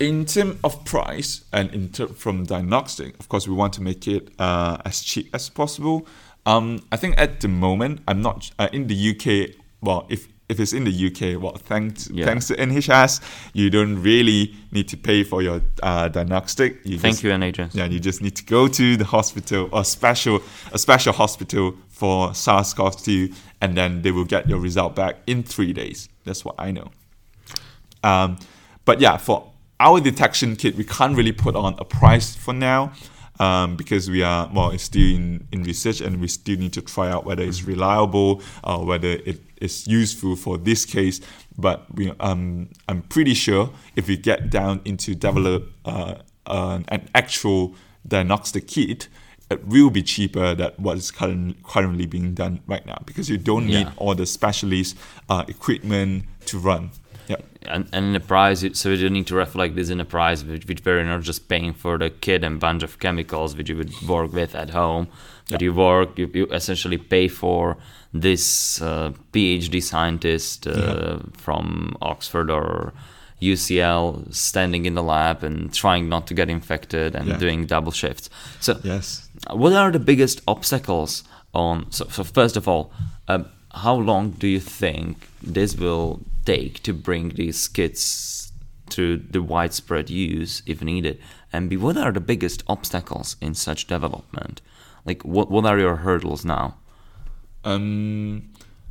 in terms of price and in ter- from diagnostic, of course, we want to make it uh, as cheap as possible. Um, I think at the moment, I'm not uh, in the UK. Well, if if it's in the UK, well, thanks Yeah. thanks to NHS, you don't really need to pay for your uh, diagnostic. You thank just- you, NHS. yeah, you just need to go to the hospital or special a special hospital for SARS-CoV-2, and then they will get your result back in three days. That's what I know. Um, but yeah, for our detection kit, we can't really put on a price for now um, because we are well, it's still in, in research and we still need to try out whether it's reliable or whether it is useful for this case. But we, um, I'm pretty sure if we get down into develop uh, uh, an actual diagnostic kit, it will be cheaper than what is current, currently being done right now because you don't need Yeah. all the specialist uh, equipment to run. Yeah. and, and in the price, so you don't need to reflect this in the price, which, which we're not just paying for the kit and bunch of chemicals which you would work with at home, but you work, you, you essentially pay for this uh, PhD scientist uh, Yeah. from Oxford or UCL standing in the lab and trying not to get infected and Yeah. doing double shifts. So Yes. what are the biggest obstacles on? So, so first of all, um, how long do you think this will take to bring these kits to the widespread use if needed? And B, what are the biggest obstacles in such development? Like, what what are your hurdles now? Um,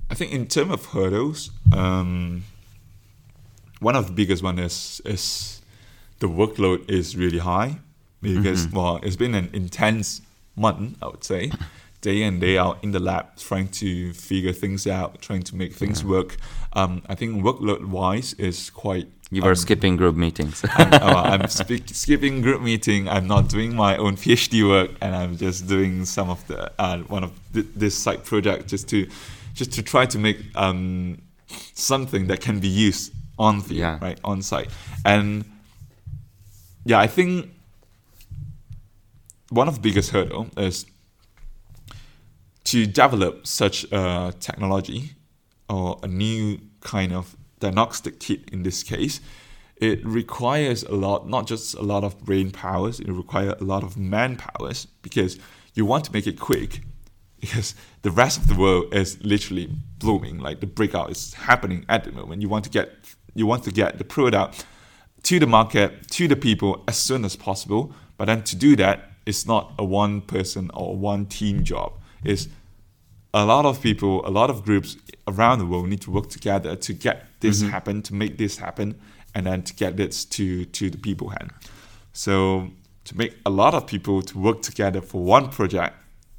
I think in terms of hurdles, um, one of the biggest one is is the workload is really high because well, it's been an intense month, I would say, day in day out in the lab, trying to figure things out, trying to make things work. Um, I think workload wise is quite. You were um, skipping group meetings. I'm, uh, I'm speak, skipping group meeting. I'm not doing my own PhD work, and I'm just doing some of the uh, one of th- this side project just to just to try to make um, something that can be used on field, Yeah. right, on site. And yeah, I think one of the biggest hurdle is to develop such a technology or a new kind of diagnostic kit in this case, it requires a lot, not just a lot of brain powers, it requires a lot of man powers because you want to make it quick because the rest of the world is literally blooming. Like the breakout is happening at the moment. You want to get you want to get the product to the market, to the people as soon as possible. But then to do that, it's not a one person or one team job. It's a lot of people, a lot of groups around the world need to work together to get this happen, to make this happen, and then to get this to to the people hand. So to make a lot of people to work together for one project,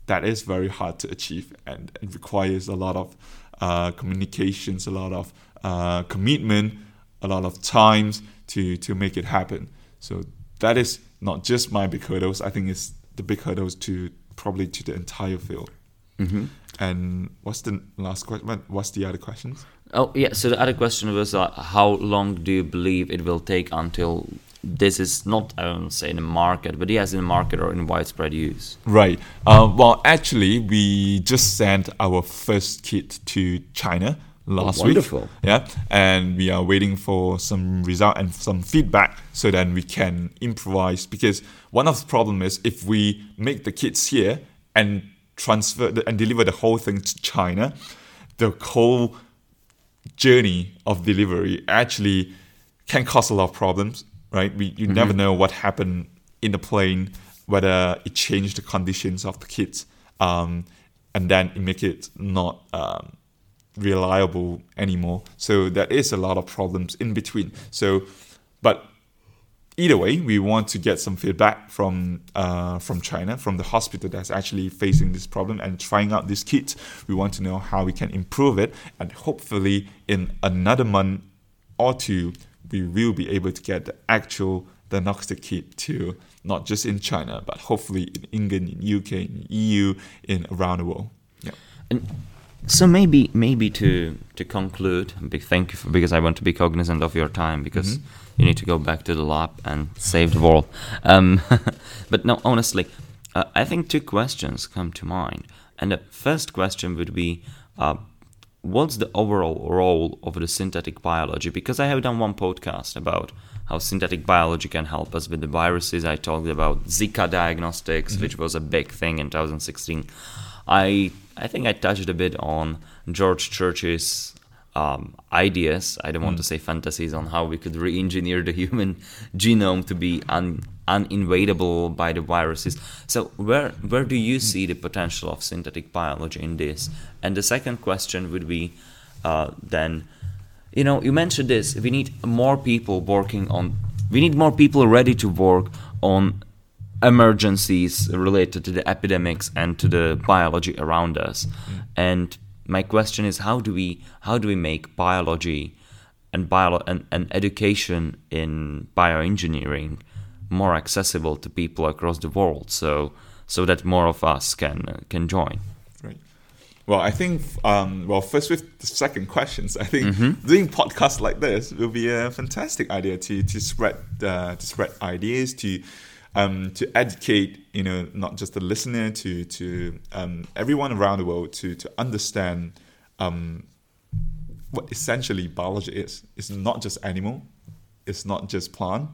that is very hard to achieve and it requires a lot of uh, communications, a lot of uh, commitment, a lot of times to to make it happen. So that is not just my big hurdles. I think it's the big hurdles to probably to the entire field. Mm-hmm. And what's the last question? What's the other questions? Oh yeah. So the other question was, uh, how long do you believe it will take until this is not, I don't say in the market, but yes, in the market or in widespread use? Right. Uh, well, actually, we just sent our first kit to China last Oh, wonderful. week. Yeah, and we are waiting for some result and some feedback so then we can improvise. Because one of the problem is if we make the kits here and transfer the, and deliver the whole thing to China, the whole journey of delivery actually can cause a lot of problems, right? We you never know what happened in the plane, whether it changed the conditions of the kits, um, and then it make it not um, reliable anymore. So there is a lot of problems in between. So, but either way, we want to get some feedback from uh, from China, from the hospital that's actually facing this problem and trying out this kit. We want to know how we can improve it, and hopefully, in another month or two, we will be able to get the actual diagnostic kit to not just in China, but hopefully in England, in UK, in EU, in around the world. Yeah. And so maybe maybe to to conclude, big thank you for, because I want to be cognizant of your time because you need to go back to the lab and save the world. Um, but no, honestly, uh, I think two questions come to mind, and the first question would be. Uh, What's the overall role of the synthetic biology? Because I have done one podcast about how synthetic biology can help us with the viruses. I talked about Zika diagnostics, which was a big thing in 2016. I I think I touched a bit on George Church's um, ideas. I don't want to say fantasies on how we could re-engineer the human genome to be un, uninvadable by the viruses. So where where do you see the potential of synthetic biology in this? And the second question would be uh, then, you know, you mentioned this. We need more people working on. We need more people ready to work on emergencies related to the epidemics and to the biology around us. And my question is, how do we how do we make biology and bio and, and education in bioengineering more accessible to people across the world, so so that more of us can can join. Right. Well, I think, um, well, first with the second questions, I think doing podcasts like this will be a fantastic idea to to spread uh, to spread ideas to um, to educate, you know, not just the listener, to to um, everyone around the world to to understand um, what essentially biology is. It's not just animal, it's not just plant,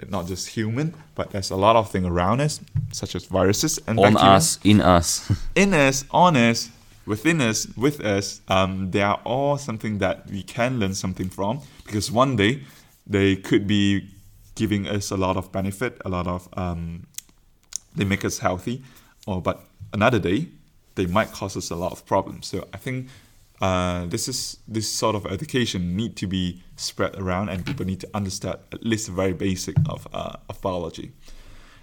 it's not just human, but there's a lot of things around us, such as viruses and On bacteria us, in us. in us, on us, within us, with us, um, they are all something that we can learn something from because one day they could be giving us a lot of benefit, a lot of um, they make us healthy, or but another day they might cause us a lot of problems. So I think uh, this is this sort of education need to be spread around, and people need to understand at least the very basic of uh, of biology.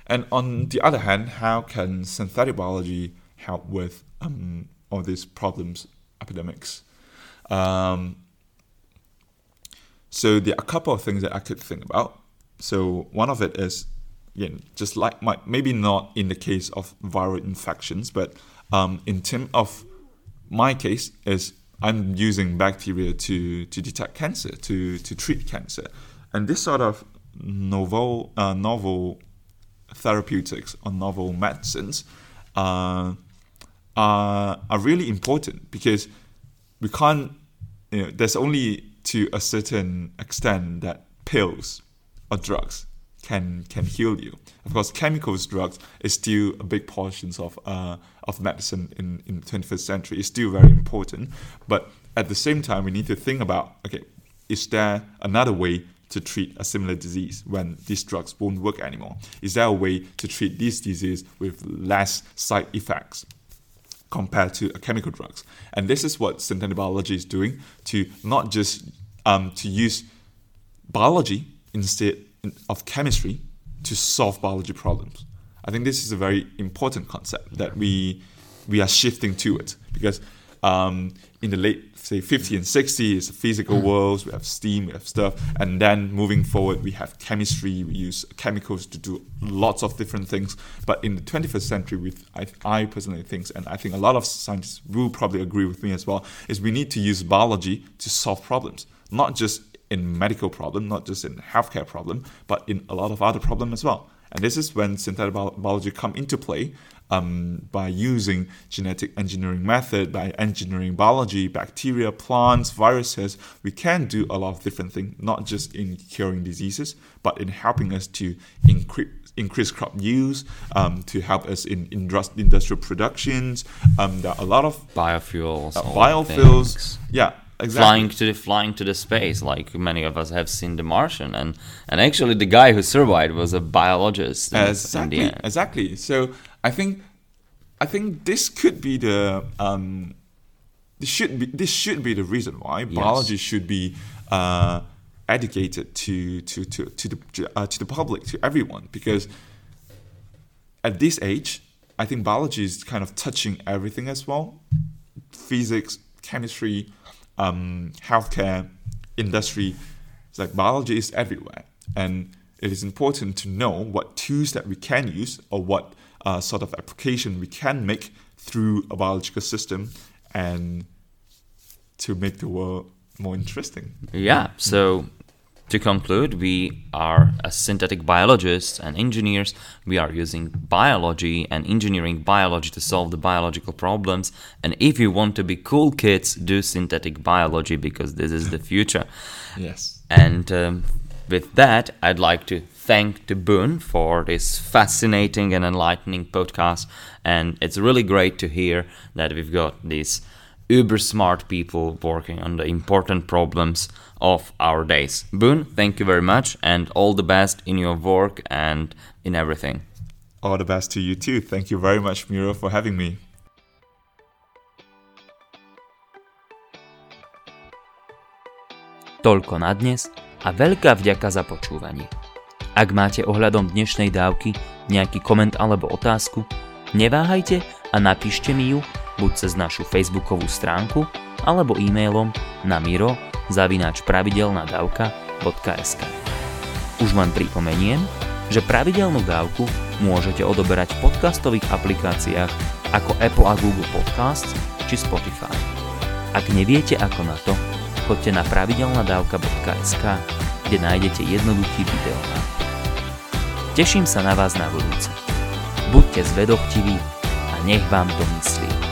And on the other hand, how can synthetic biology help with um, all these problems, epidemics? Um, so there are a couple of things that I could think about. So one of it is, again, just like my, maybe not in the case of viral infections, but um, in terms of my case is I'm using bacteria to, to detect cancer, to, to treat cancer. And this sort of novel, uh, novel therapeutics or novel medicines uh, are, are really important because we can't, you know, there's only to a certain extent that pills or drugs can can heal you. Of course, chemicals drugs is still a big portion of uh, of medicine in in the 21st century. It's still very important, but at the same time, we need to think about okay, is there another way to treat a similar disease when these drugs won't work anymore? Is there a way to treat this disease with less side effects? compared to chemical drugs. And this is what synthetic biology is doing to not just um, to use biology instead of chemistry to solve biology problems. I think this is a very important concept that we we are shifting to it because um, in the late say 50 and 60 is the physical worlds we have steam we have stuff and then moving forward we have chemistry we use chemicals to do lots of different things but in the 21st century with I, I personally think and I think a lot of scientists will probably agree with me as well is we need to use biology to solve problems not just in medical problem not just in healthcare problem but in a lot of other problem as well and this is when synthetic biology come into play um, by using genetic engineering method, by engineering biology, bacteria, plants, viruses, we can do a lot of different things, not just in curing diseases, but in helping us to increase increase crop use, um, to help us in industrial productions. Um, there are a lot of biofuels, uh, biofuels. Yeah, Exactly. flying to the flying to the space like many of us have seen the martian. And and actually the guy who survived was a biologist exactly exactly. So i think i think this could be the um this should be this should be the reason why yes. biology should be uh educated to to to to the uh, to the public to everyone. Because at this age i think biology is kind of touching everything as well. Physics chemistry um, healthcare industry. Like biology is everywhere, and it is important to know what tools that we can use or what uh, sort of application we can make through a biological system, and to make the world more interesting. Yeah. So to conclude, we are as synthetic biologists and engineers. We are using biology and engineering biology to solve the biological problems. And if you want to be cool kids, do synthetic biology because this is the future. yes. And um, with that, I'd like to thank the Boon for this fascinating and enlightening podcast. And it's really great to hear that we've got these uber smart people working on the important problems of our days. Boon, thank you very much and all the best in your work and in everything. All the best to you too. Thank you very much, Miro, for having me. Toľko na dnes a veľká vďaka za počúvanie. Ak máte ohľadom dnešnej dávky nejaký koment alebo otázku, neváhajte a napíšte mi ju buď cez našu facebookovú stránku alebo e-mailom na miro zavináč pravidelnadavka.sk Už len pripomeniem, že pravidelnú dávku môžete odoberať v podcastových aplikáciách ako Apple a Google Podcasts či Spotify. Ak neviete ako na to, choďte na pravidelnadavka.sk, kde nájdete jednoduchý videonát. Teším sa na vás na budúce. Buďte zvedochtiví a nech vám to myslí.